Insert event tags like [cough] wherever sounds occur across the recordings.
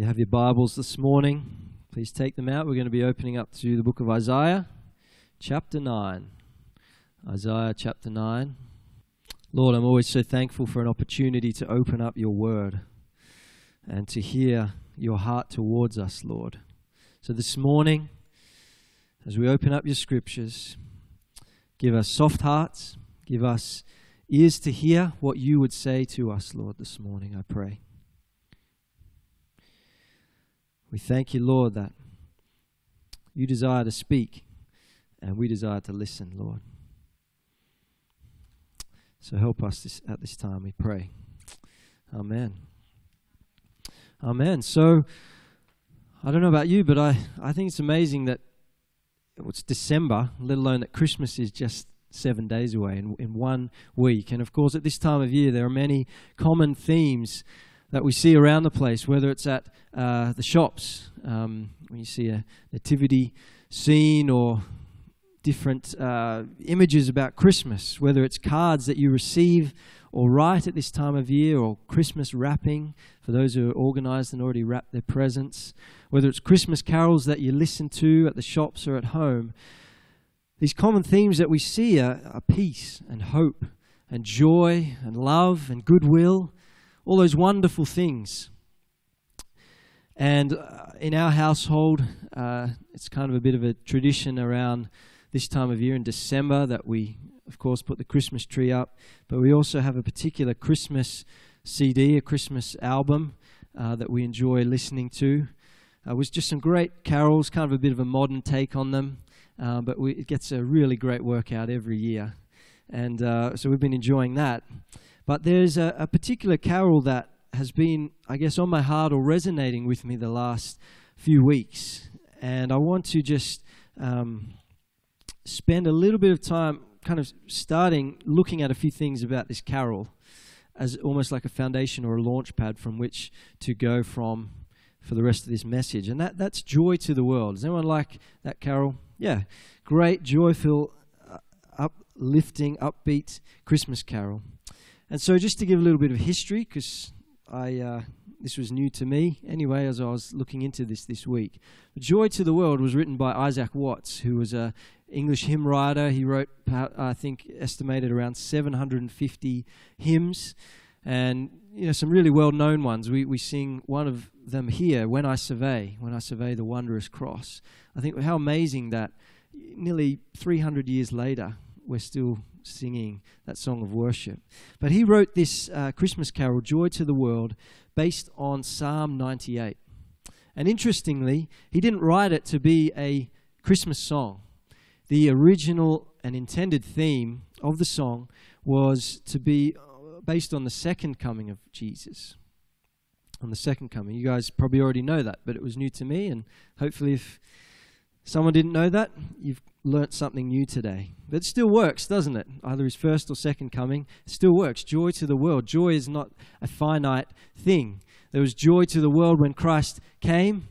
you have your Bibles this morning, please take them out. We're going to be opening up to the book of Isaiah, chapter 9. Isaiah chapter 9. Lord, I'm always so thankful for an opportunity to open up your word and to hear your heart towards us, Lord. So this morning, as we open up your scriptures, give us soft hearts, give us ears to hear what you would say to us, Lord, this morning, I pray. We thank you, Lord, that you desire to speak and we desire to listen, Lord. So help us this, at this time, we pray. Amen. Amen. So, I don't know about you, but I, I think it's amazing that it's December, let alone that Christmas is just seven days away in, in one week. And of course, at this time of year, there are many common themes that we see around the place, whether it's at uh, the shops, um, when you see a nativity scene or different uh, images about Christmas, whether it's cards that you receive or write at this time of year, or Christmas wrapping for those who are organized and already wrapped their presents, whether it's Christmas carols that you listen to at the shops or at home. These common themes that we see are, are peace and hope and joy and love and goodwill all those wonderful things. And uh, in our household, uh, it's kind of a bit of a tradition around this time of year in December that we, of course, put the Christmas tree up. But we also have a particular Christmas CD, a Christmas album uh, that we enjoy listening to. Uh, was just some great carols, kind of a bit of a modern take on them, uh, but we, it gets a really great workout every year. And uh, so we've been enjoying that. But there's a, a particular carol that has been, I guess, on my heart or resonating with me the last few weeks. And I want to just um, spend a little bit of time kind of starting looking at a few things about this carol as almost like a foundation or a launch pad from which to go from for the rest of this message. And that, that's Joy to the World. Does anyone like that carol? Yeah. Great, joyful, uh, uplifting, upbeat Christmas carol. And so, just to give a little bit of history, because I uh, this was new to me anyway, as I was looking into this this week. "Joy to the World" was written by Isaac Watts, who was a English hymn writer. He wrote, I think, estimated around 750 hymns, and you know some really well-known ones. We we sing one of them here, "When I Survey," when I survey the wondrous cross. I think how amazing that nearly 300 years later we're still singing that song of worship. But he wrote this uh, Christmas carol, Joy to the World, based on Psalm 98. And interestingly, he didn't write it to be a Christmas song. The original and intended theme of the song was to be uh, based on the second coming of Jesus. On the second coming. You guys probably already know that, but it was new to me, and hopefully, if someone didn't know that, you've learnt something new today. But it still works, doesn't it? Either his first or second coming, it still works. Joy to the world. Joy is not a finite thing. There was joy to the world when Christ came.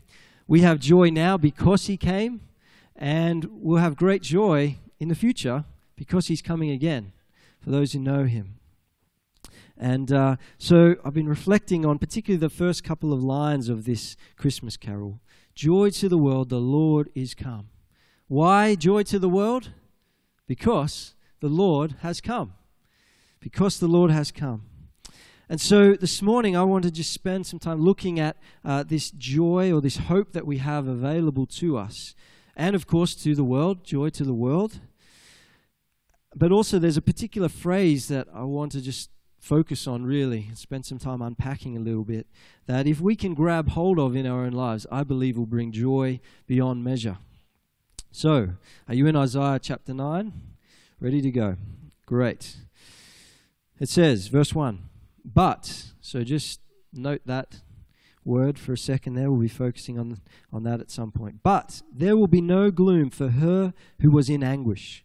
We have joy now because he came, and we'll have great joy in the future because he's coming again for those who know him. And uh, so I've been reflecting on particularly the first couple of lines of this Christmas carol Joy to the world, the Lord is come. Why joy to the world? Because the Lord has come. Because the Lord has come. And so this morning, I want to just spend some time looking at uh, this joy or this hope that we have available to us. And of course, to the world, joy to the world. But also, there's a particular phrase that I want to just focus on really and spend some time unpacking a little bit that if we can grab hold of in our own lives, I believe will bring joy beyond measure. So, are you in Isaiah chapter 9? Ready to go? Great. It says, verse 1, but, so just note that word for a second there. We'll be focusing on, on that at some point. But there will be no gloom for her who was in anguish.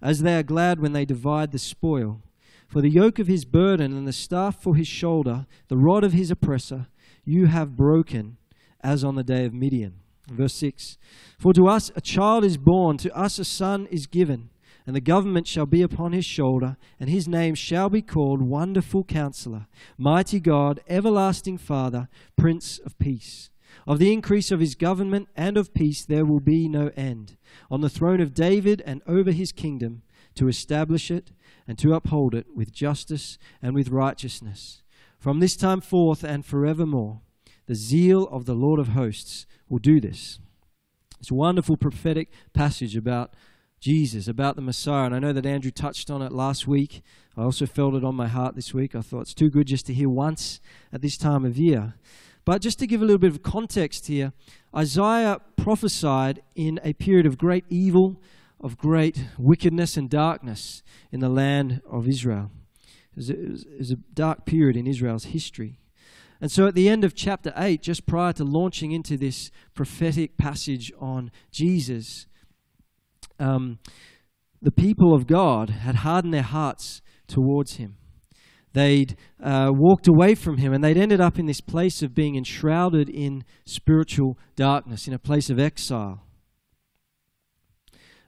as they are glad when they divide the spoil. For the yoke of his burden and the staff for his shoulder, the rod of his oppressor, you have broken as on the day of Midian. Verse 6 For to us a child is born, to us a son is given, and the government shall be upon his shoulder, and his name shall be called Wonderful Counselor, Mighty God, Everlasting Father, Prince of Peace. Of the increase of his government and of peace there will be no end, on the throne of David and over his kingdom, to establish it and to uphold it with justice and with righteousness. From this time forth and forevermore, the zeal of the Lord of hosts will do this. It's a wonderful prophetic passage about Jesus, about the Messiah. And I know that Andrew touched on it last week. I also felt it on my heart this week. I thought it's too good just to hear once at this time of year. But just to give a little bit of context here, Isaiah prophesied in a period of great evil of great wickedness and darkness in the land of Israel. It was, a, it was a dark period in Israel's history. And so at the end of chapter 8, just prior to launching into this prophetic passage on Jesus, um, the people of God had hardened their hearts towards him. They'd uh, walked away from him and they'd ended up in this place of being enshrouded in spiritual darkness, in a place of exile.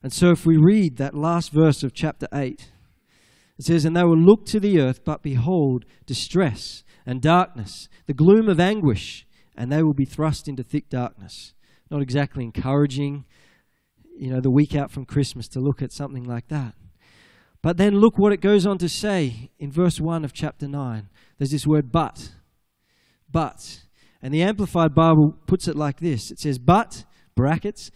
And so, if we read that last verse of chapter 8, it says, And they will look to the earth, but behold, distress and darkness, the gloom of anguish, and they will be thrust into thick darkness. Not exactly encouraging, you know, the week out from Christmas to look at something like that. But then look what it goes on to say in verse 1 of chapter 9. There's this word but. But. And the Amplified Bible puts it like this it says, But, brackets,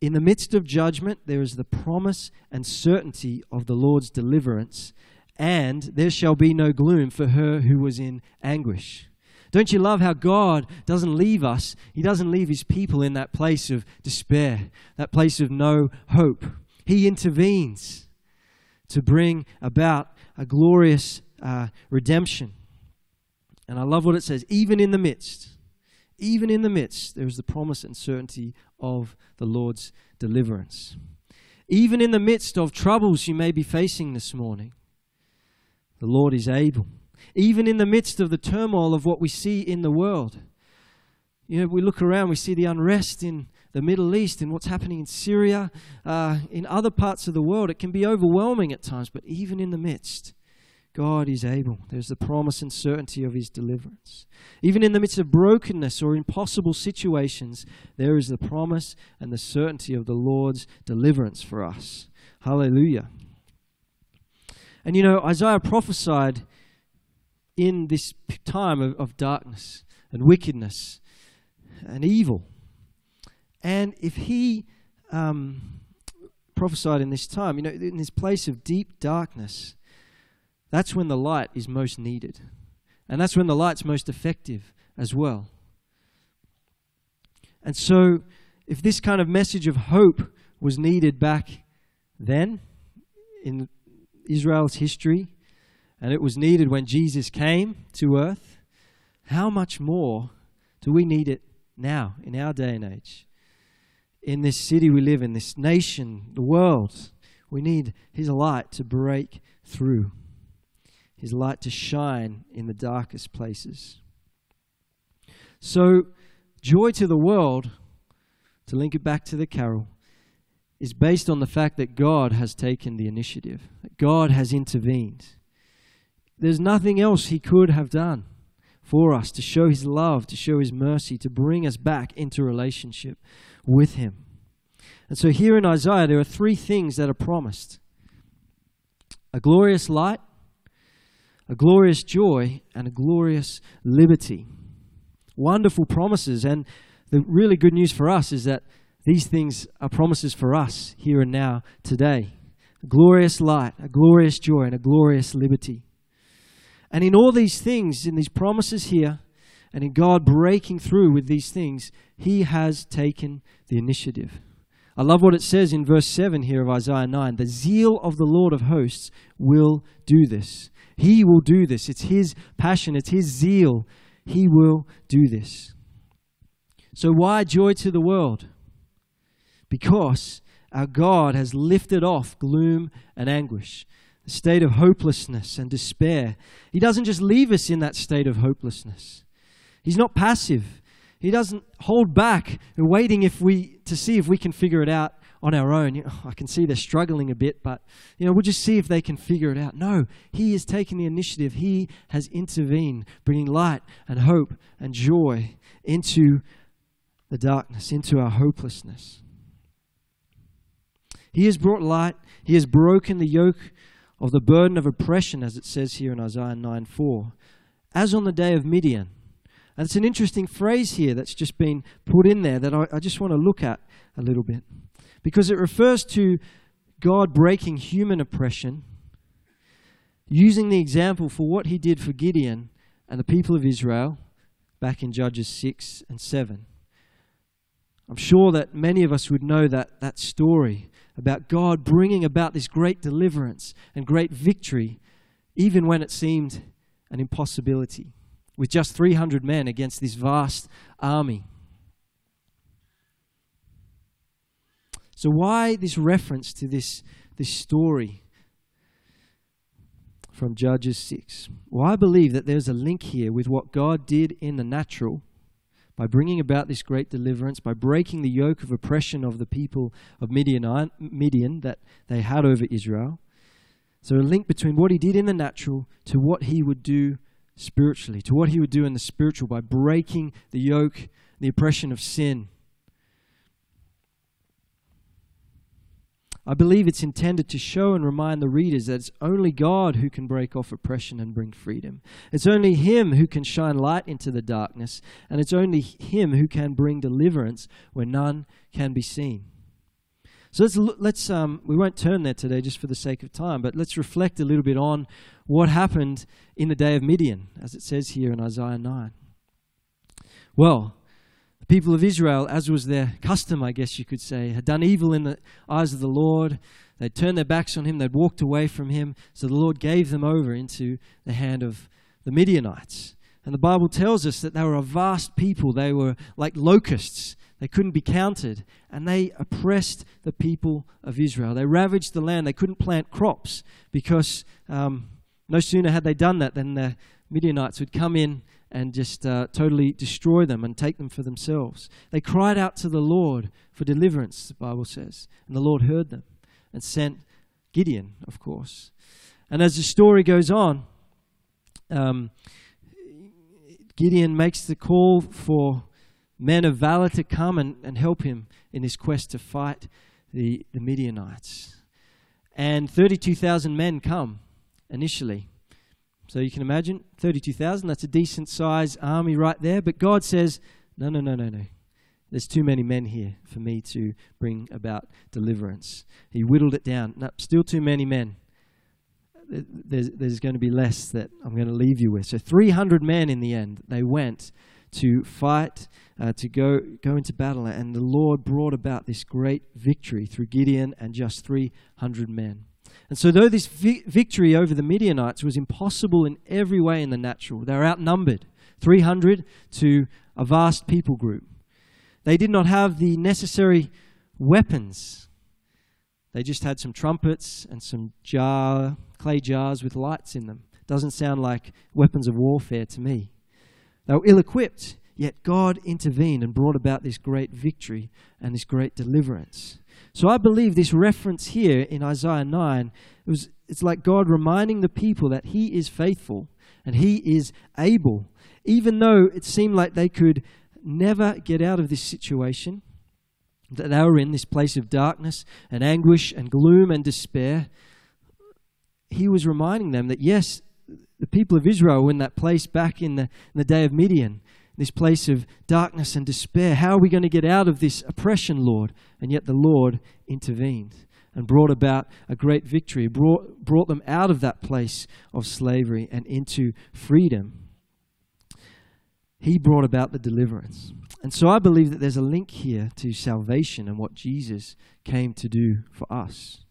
in the midst of judgment, there is the promise and certainty of the Lord's deliverance, and there shall be no gloom for her who was in anguish. Don't you love how God doesn't leave us? He doesn't leave his people in that place of despair, that place of no hope. He intervenes to bring about a glorious uh, redemption. And I love what it says even in the midst, even in the midst, there is the promise and certainty of the Lord's deliverance. Even in the midst of troubles you may be facing this morning, the Lord is able. Even in the midst of the turmoil of what we see in the world, you know, we look around, we see the unrest in the Middle East and what's happening in Syria, uh, in other parts of the world. It can be overwhelming at times, but even in the midst, God is able. There's the promise and certainty of his deliverance. Even in the midst of brokenness or impossible situations, there is the promise and the certainty of the Lord's deliverance for us. Hallelujah. And you know, Isaiah prophesied in this time of, of darkness and wickedness and evil. And if he um, prophesied in this time, you know, in this place of deep darkness, that's when the light is most needed. And that's when the light's most effective as well. And so, if this kind of message of hope was needed back then in Israel's history, and it was needed when Jesus came to earth, how much more do we need it now in our day and age? In this city we live in, this nation, the world, we need His light to break through his light to shine in the darkest places. So, joy to the world, to link it back to the carol, is based on the fact that God has taken the initiative, that God has intervened. There's nothing else He could have done for us to show His love, to show His mercy, to bring us back into relationship with Him. And so, here in Isaiah, there are three things that are promised a glorious light, a glorious joy, and a glorious liberty. Wonderful promises. And the really good news for us is that these things are promises for us here and now today. A glorious light, a glorious joy, and a glorious liberty. And in all these things, in these promises here, and in God breaking through with these things, He has taken the initiative. I love what it says in verse 7 here of Isaiah 9 the zeal of the Lord of hosts will do this. He will do this. It's His passion, it's His zeal. He will do this. So, why joy to the world? Because our God has lifted off gloom and anguish, the state of hopelessness and despair. He doesn't just leave us in that state of hopelessness. He's not passive. He doesn't hold back, waiting if we to see if we can figure it out on our own. You know, I can see they're struggling a bit, but you know, we'll just see if they can figure it out. No, he is taking the initiative. He has intervened, bringing light and hope and joy into the darkness, into our hopelessness. He has brought light. He has broken the yoke of the burden of oppression, as it says here in Isaiah 9 4, as on the day of Midian. And it's an interesting phrase here that's just been put in there that I, I just want to look at a little bit because it refers to God breaking human oppression, using the example for what he did for Gideon and the people of Israel back in Judges 6 and 7. I'm sure that many of us would know that, that story about God bringing about this great deliverance and great victory, even when it seemed an impossibility, with just 300 men against this vast army. So, why this reference to this, this story from Judges 6? Well, I believe that there's a link here with what God did in the natural by bringing about this great deliverance, by breaking the yoke of oppression of the people of Midian, uh, Midian that they had over Israel. So, a link between what he did in the natural to what he would do spiritually, to what he would do in the spiritual by breaking the yoke, the oppression of sin I believe it's intended to show and remind the readers that it's only God who can break off oppression and bring freedom. It's only Him who can shine light into the darkness, and it's only Him who can bring deliverance where none can be seen. So let's let's um, we won't turn there today just for the sake of time, but let's reflect a little bit on what happened in the day of Midian, as it says here in Isaiah nine. Well, the people of Israel, as was their custom, I guess you could say, had done evil in the eyes of the Lord. They'd turned their backs on him, they'd walked away from him. So the Lord gave them over into the hand of the Midianites. And the Bible tells us that they were a vast people. They were like locusts. They couldn't be counted. And they oppressed the people of Israel. They ravaged the land. They couldn't plant crops because um, no sooner had they done that than the Midianites would come in and just uh, totally destroy them and take them for themselves. They cried out to the Lord for deliverance, the Bible says, and the Lord heard them and sent Gideon, of course. And as the story goes on, um, Gideon makes the call for men of valor to come and, and help him in his quest to fight the, the Midianites. And 32,000 men come initially. So you can imagine 32,000, that's a decent size army right there. But God says, no, no, no, no, no. There's too many men here for me to bring about deliverance. He whittled it down. No, still too many men. There's, there's going to be less that I'm going to leave you with. So 300 men in the end, they went to fight, uh, to go, go into battle. And the Lord brought about this great victory through Gideon and just 300 men. And so, though this vi- victory over the Midianites was impossible in every way in the natural, they were outnumbered 300 to a vast people group. They did not have the necessary weapons. They just had some trumpets and some jar, clay jars with lights in them. Doesn't sound like weapons of warfare to me. They were ill equipped, yet God intervened and brought about this great victory and this great deliverance. So I believe this reference here in Isaiah 9, it was, it's like God reminding the people that He is faithful and He is able. Even though it seemed like they could never get out of this situation, that they were in this place of darkness and anguish and gloom and despair, He was reminding them that yes, the people of Israel were in that place back in the, in the day of Midian this place of darkness and despair. How are we going to get out of this oppression, Lord? And yet the Lord intervened and brought about a great victory, brought, brought them out of that place of slavery and into freedom. He brought about the deliverance. And so I believe that there's a link here to salvation and what Jesus came to do for us.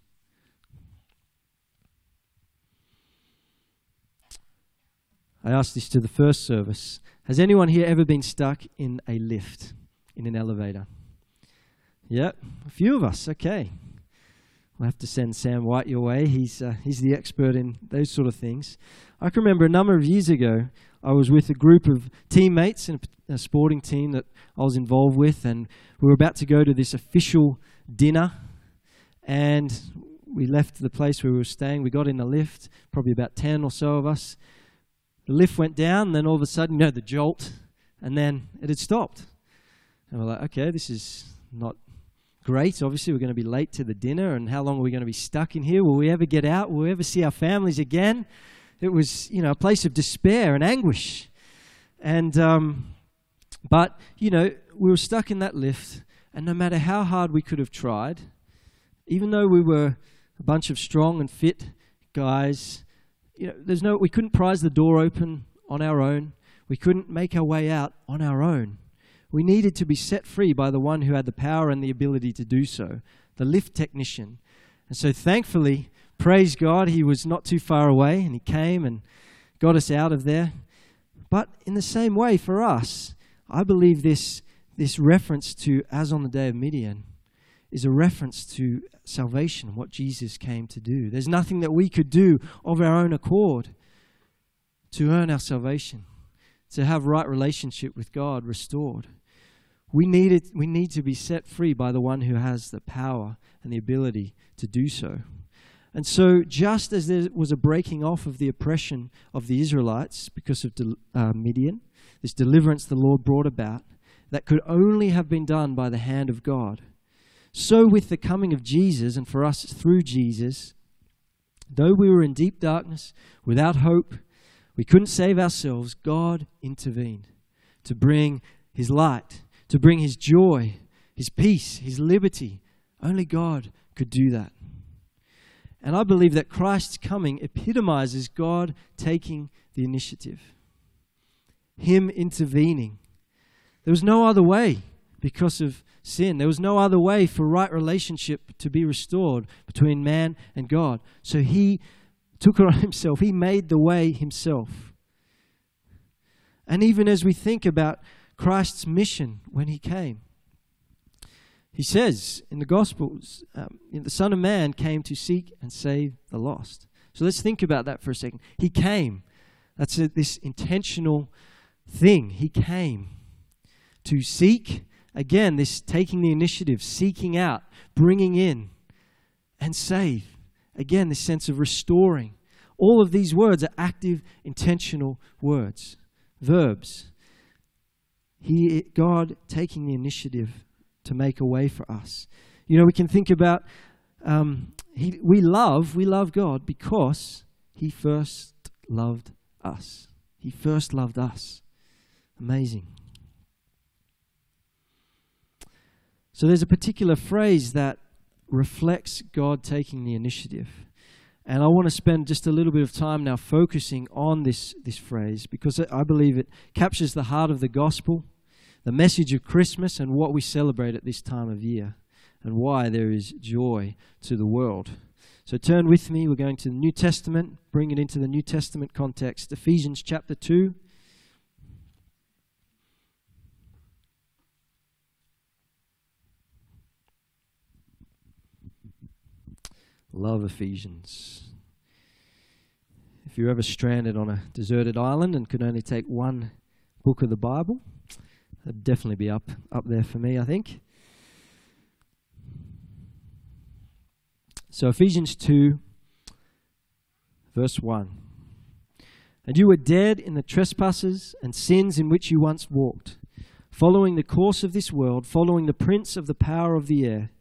I asked this to the first service. Has anyone here ever been stuck in a lift in an elevator? Yep, a few of us. Okay. We'll have to send Sam White your way. He's, uh, he's the expert in those sort of things. I can remember a number of years ago, I was with a group of teammates in a sporting team that I was involved with, and we were about to go to this official dinner. And we left the place where we were staying. We got in the lift, probably about 10 or so of us. The lift went down, then all of a sudden, you know, the jolt, and then it had stopped. And we're like, okay, this is not great. Obviously, we're going to be late to the dinner, and how long are we going to be stuck in here? Will we ever get out? Will we ever see our families again? It was, you know, a place of despair and anguish. And, um, but, you know, we were stuck in that lift, and no matter how hard we could have tried, even though we were a bunch of strong and fit guys, you know, there's no, we couldn't prise the door open on our own. We couldn't make our way out on our own. We needed to be set free by the one who had the power and the ability to do so, the lift technician. And so, thankfully, praise God, he was not too far away and he came and got us out of there. But in the same way, for us, I believe this, this reference to as on the day of Midian is a reference to salvation, what Jesus came to do. There's nothing that we could do of our own accord to earn our salvation, to have right relationship with God restored. We need, it, we need to be set free by the one who has the power and the ability to do so. And so, just as there was a breaking off of the oppression of the Israelites because of uh, Midian, this deliverance the Lord brought about, that could only have been done by the hand of God, so with the coming of Jesus, and for us through Jesus, though we were in deep darkness, without hope, we couldn't save ourselves, God intervened to bring His light to bring his joy, his peace, his liberty. Only God could do that. And I believe that Christ's coming epitomizes God taking the initiative, Him intervening. There was no other way because of sin. There was no other way for right relationship to be restored between man and God. So He took it on [laughs] Himself, He made the way Himself. And even as we think about Christ's mission when he came. He says in the Gospels, um, the Son of Man came to seek and save the lost. So let's think about that for a second. He came. That's a, this intentional thing. He came to seek, again, this taking the initiative, seeking out, bringing in, and save. Again, this sense of restoring. All of these words are active, intentional words, verbs. He, God taking the initiative to make a way for us. You know, we can think about um, he, we love, we love God because He first loved us. He first loved us. Amazing. So there's a particular phrase that reflects God taking the initiative. And I want to spend just a little bit of time now focusing on this, this phrase because I believe it captures the heart of the gospel the message of Christmas and what we celebrate at this time of year and why there is joy to the world. So turn with me. We're going to the New Testament, bring it into the New Testament context. Ephesians chapter 2. Love Ephesians. If you're ever stranded on a deserted island and could only take one book of the Bible, That'd definitely be up up there for me, I think. So Ephesians 2 verse 1. And you were dead in the trespasses and sins in which you once walked, following the course of this world, following the prince of the power of the air,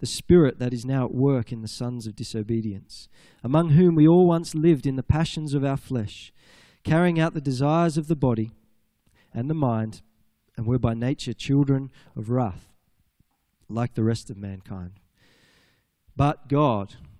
the spirit that is now at work in the sons of disobedience, among whom we all once lived in the passions of our flesh, carrying out the desires of the body and the mind and we're by nature children of wrath, like the rest of mankind. But God,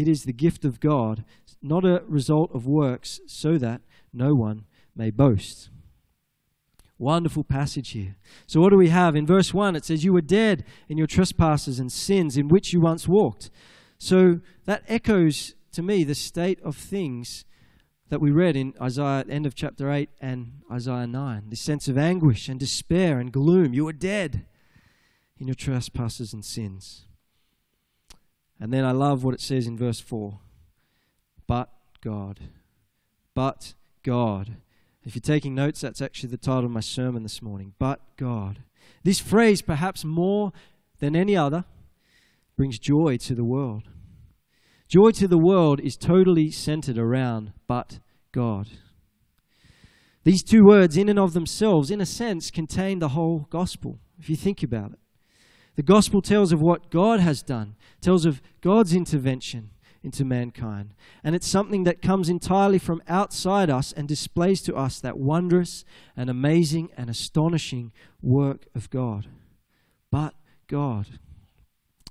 It is the gift of God, not a result of works, so that no one may boast. Wonderful passage here. So, what do we have? In verse 1, it says, You were dead in your trespasses and sins in which you once walked. So, that echoes to me the state of things that we read in Isaiah, end of chapter 8 and Isaiah 9. This sense of anguish and despair and gloom. You were dead in your trespasses and sins. And then I love what it says in verse 4 But God. But God. If you're taking notes, that's actually the title of my sermon this morning. But God. This phrase, perhaps more than any other, brings joy to the world. Joy to the world is totally centered around but God. These two words, in and of themselves, in a sense, contain the whole gospel, if you think about it. The gospel tells of what God has done, tells of God's intervention into mankind. And it's something that comes entirely from outside us and displays to us that wondrous and amazing and astonishing work of God. But God.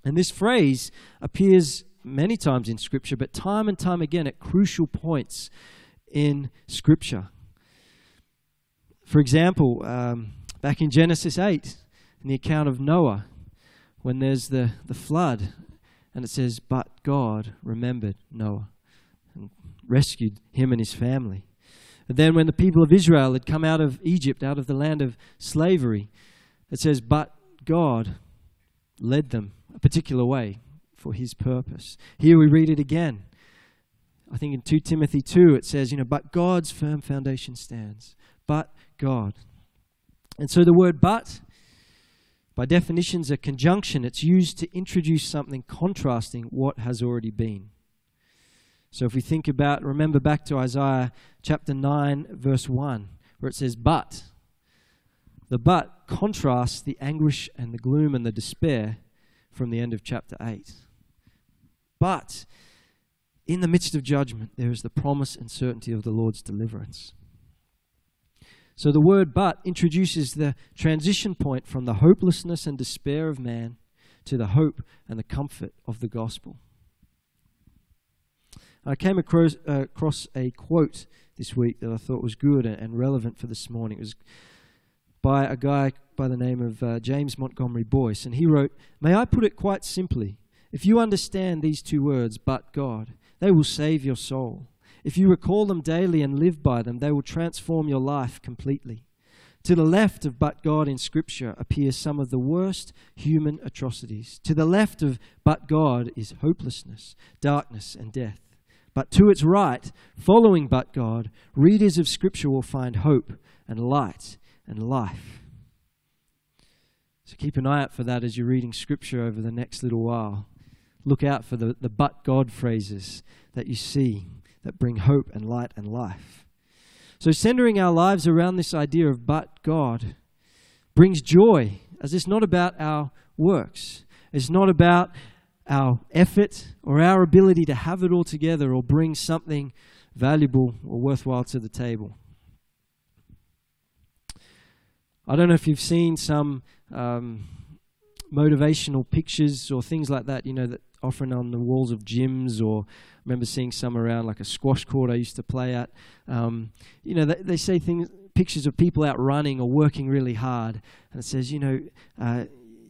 And this phrase appears many times in Scripture, but time and time again at crucial points in Scripture. For example, um, back in Genesis 8, in the account of Noah, when there's the, the flood, and it says, But God remembered Noah and rescued him and his family. And then, when the people of Israel had come out of Egypt, out of the land of slavery, it says, But God led them a particular way for his purpose. Here we read it again. I think in 2 Timothy 2 it says, you know, but God's firm foundation stands. But God. And so the word but by definition, is a conjunction. It's used to introduce something contrasting what has already been. So if we think about, remember back to Isaiah chapter 9, verse 1, where it says, But. The but contrasts the anguish and the gloom and the despair from the end of chapter 8. But in the midst of judgment, there is the promise and certainty of the Lord's deliverance. So the word but introduces the transition point from the hopelessness and despair of man to the hope and the comfort of the gospel. I came across, uh, across a quote this week that I thought was good and relevant for this morning. It was by a guy by the name of uh, James Montgomery Boice, and he wrote, May I put it quite simply? If you understand these two words, but God, they will save your soul. If you recall them daily and live by them, they will transform your life completely. To the left of but God in Scripture appear some of the worst human atrocities. To the left of but God is hopelessness, darkness, and death. But to its right, following but God, readers of Scripture will find hope and light and life. So keep an eye out for that as you're reading Scripture over the next little while. Look out for the, the but God phrases that you see that bring hope and light and life. So, centering our lives around this idea of but God brings joy, as it's not about our works. It's not about our effort or our ability to have it all together or bring something valuable or worthwhile to the table. I don't know if you've seen some um, motivational pictures or things like that, you know, that often on the walls of gyms or I remember seeing some around like a squash court I used to play at. Um, you know, they, they, say things, pictures of people out running or working really hard, and it says, you know, uh,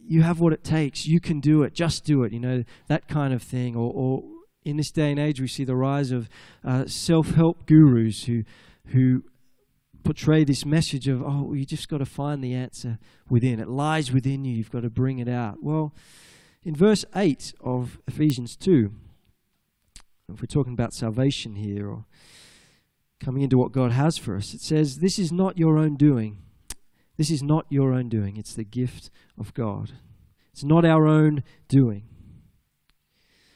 you have what it takes, you can do it, just do it, you know, that kind of thing. Or, or in this day and age, we see the rise of uh, self-help gurus who who portray this message of, oh, you just got to find the answer within. It lies within you. You've got to bring it out. Well, in verse 8 of Ephesians 2, if we're talking about salvation here or coming into what God has for us, it says, This is not your own doing. This is not your own doing. It's the gift of God. It's not our own doing.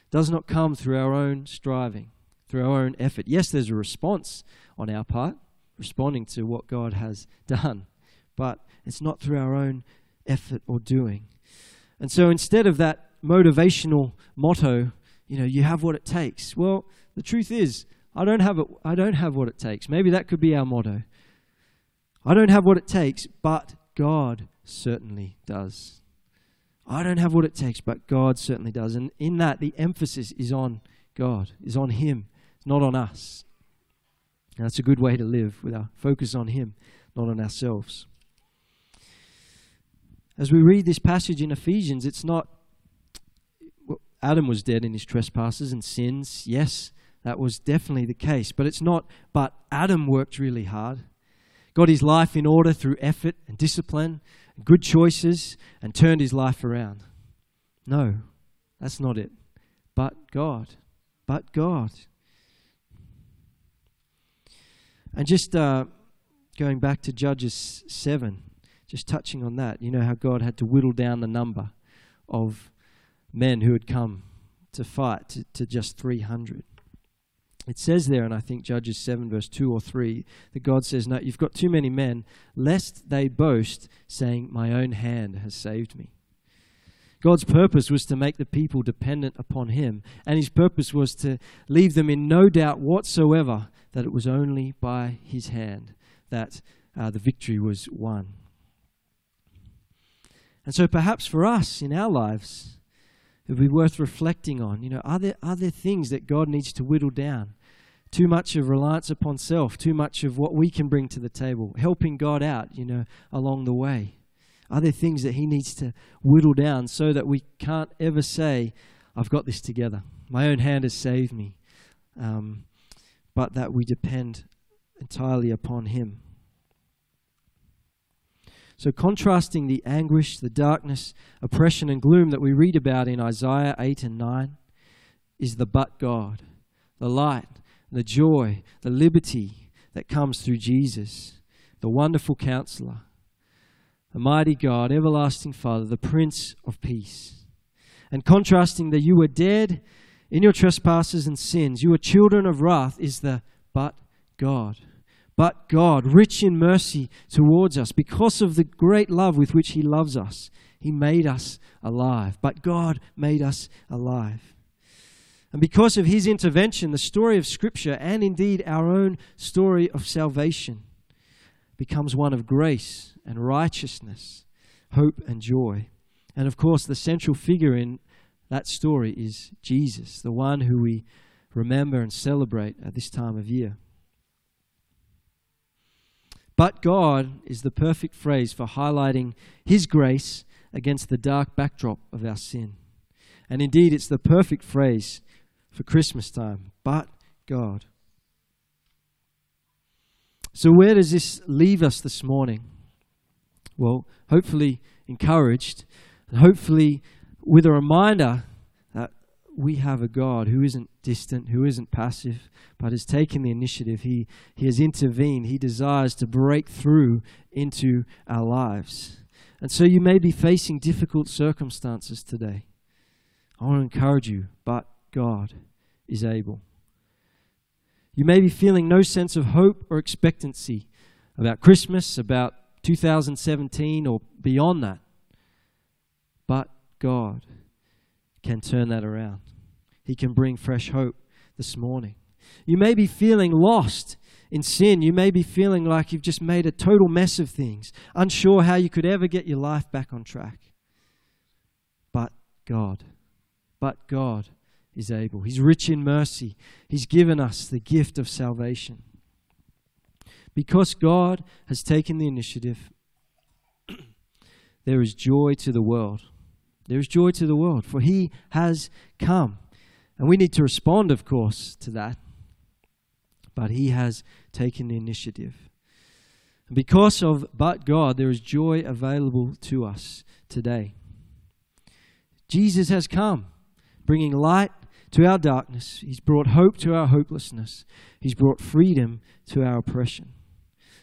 It does not come through our own striving, through our own effort. Yes, there's a response on our part, responding to what God has done, but it's not through our own effort or doing. And so instead of that motivational motto, you know, you have what it takes. Well, the truth is, I don't have it, I don't have what it takes. Maybe that could be our motto. I don't have what it takes, but God certainly does. I don't have what it takes, but God certainly does. And in that, the emphasis is on God, is on Him, it's not on us. And that's a good way to live with our focus on Him, not on ourselves. As we read this passage in Ephesians, it's not Adam was dead in his trespasses and sins. Yes, that was definitely the case. But it's not, but Adam worked really hard, got his life in order through effort and discipline, and good choices, and turned his life around. No, that's not it. But God. But God. And just uh, going back to Judges 7, just touching on that, you know how God had to whittle down the number of men who had come to fight to, to just 300. It says there, and I think Judges 7, verse 2 or 3, that God says, No, you've got too many men, lest they boast, saying, My own hand has saved me. God's purpose was to make the people dependent upon Him, and His purpose was to leave them in no doubt whatsoever that it was only by His hand that uh, the victory was won. And so perhaps for us in our lives, it would be worth reflecting on. You know, are there, are there things that God needs to whittle down? Too much of reliance upon self, too much of what we can bring to the table, helping God out, you know, along the way. Are there things that He needs to whittle down so that we can't ever say, I've got this together? My own hand has saved me. Um, but that we depend entirely upon Him. So, contrasting the anguish, the darkness, oppression, and gloom that we read about in Isaiah 8 and 9 is the but God, the light, the joy, the liberty that comes through Jesus, the wonderful counselor, the mighty God, everlasting Father, the Prince of Peace. And contrasting that you were dead in your trespasses and sins, you were children of wrath, is the but God but God, rich in mercy towards us, because of the great love with which He loves us, He made us alive. But God made us alive. And because of His intervention, the story of Scripture, and indeed our own story of salvation, becomes one of grace and righteousness, hope and joy. And of course, the central figure in that story is Jesus, the one who we remember and celebrate at this time of year. But God is the perfect phrase for highlighting His grace against the dark backdrop of our sin. And indeed, it's the perfect phrase for Christmas time. But God. So, where does this leave us this morning? Well, hopefully encouraged, and hopefully with a reminder we have a God who isn't distant, who isn't passive, but has taken the initiative. He, he has intervened. He desires to break through into our lives. And so you may be facing difficult circumstances today. I want to encourage you, but God is able. You may be feeling no sense of hope or expectancy about Christmas, about 2017, or beyond that. But God can turn that around. He can bring fresh hope this morning. You may be feeling lost in sin. You may be feeling like you've just made a total mess of things, unsure how you could ever get your life back on track. But God, but God is able. He's rich in mercy. He's given us the gift of salvation. Because God has taken the initiative, [clears throat] there is joy to the world. There is joy to the world, for he has come. And we need to respond, of course, to that. But he has taken the initiative. And because of but God, there is joy available to us today. Jesus has come, bringing light to our darkness. He's brought hope to our hopelessness. He's brought freedom to our oppression.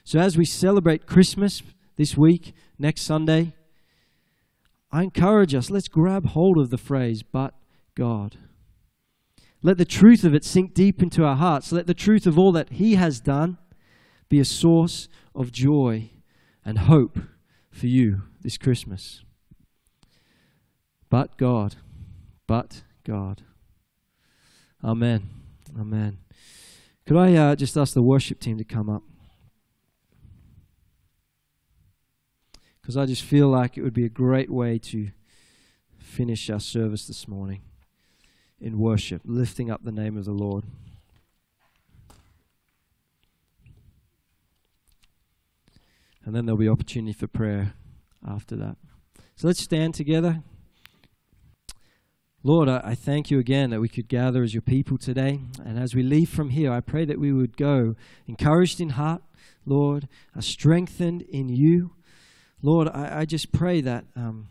So, as we celebrate Christmas this week, next Sunday, I encourage us, let's grab hold of the phrase, but God. Let the truth of it sink deep into our hearts. Let the truth of all that He has done be a source of joy and hope for you this Christmas. But God, but God. Amen. Amen. Could I uh, just ask the worship team to come up? Because I just feel like it would be a great way to finish our service this morning in worship, lifting up the name of the Lord. And then there'll be opportunity for prayer after that. So let's stand together. Lord, I, I, thank you again that we could gather as your people today. And as we leave from here, I pray that we would go encouraged in heart, Lord, uh, strengthened in you. Lord, I, I just pray that um,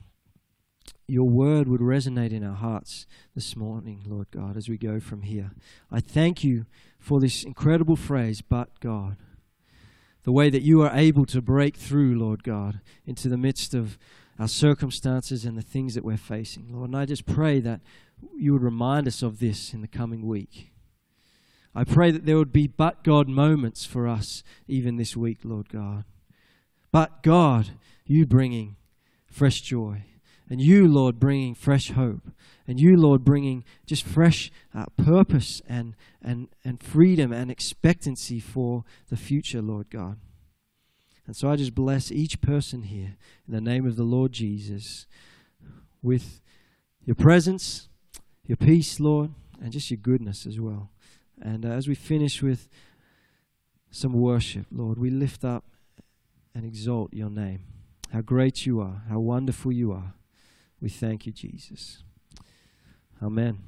your word would resonate in our hearts this morning, Lord God, as we go from here. I thank you for this incredible phrase, but God. The way that you are able to break through, Lord God, into the midst of our circumstances and the things that we're facing, Lord. And I just pray that you would remind us of this in the coming week. I pray that there would be but God moments for us even this week, Lord God. But God, you bringing fresh joy. And you, Lord, bringing fresh hope. And you, Lord, bringing just fresh uh, purpose and, and, and freedom and expectancy for the future, Lord God. And so I just bless each person here in the name of the Lord Jesus with your presence, your peace, Lord, and just your goodness as well. And uh, as we finish with some worship, Lord, we lift up and exalt your name. How great you are, how wonderful you are. We thank you, Jesus. Amen.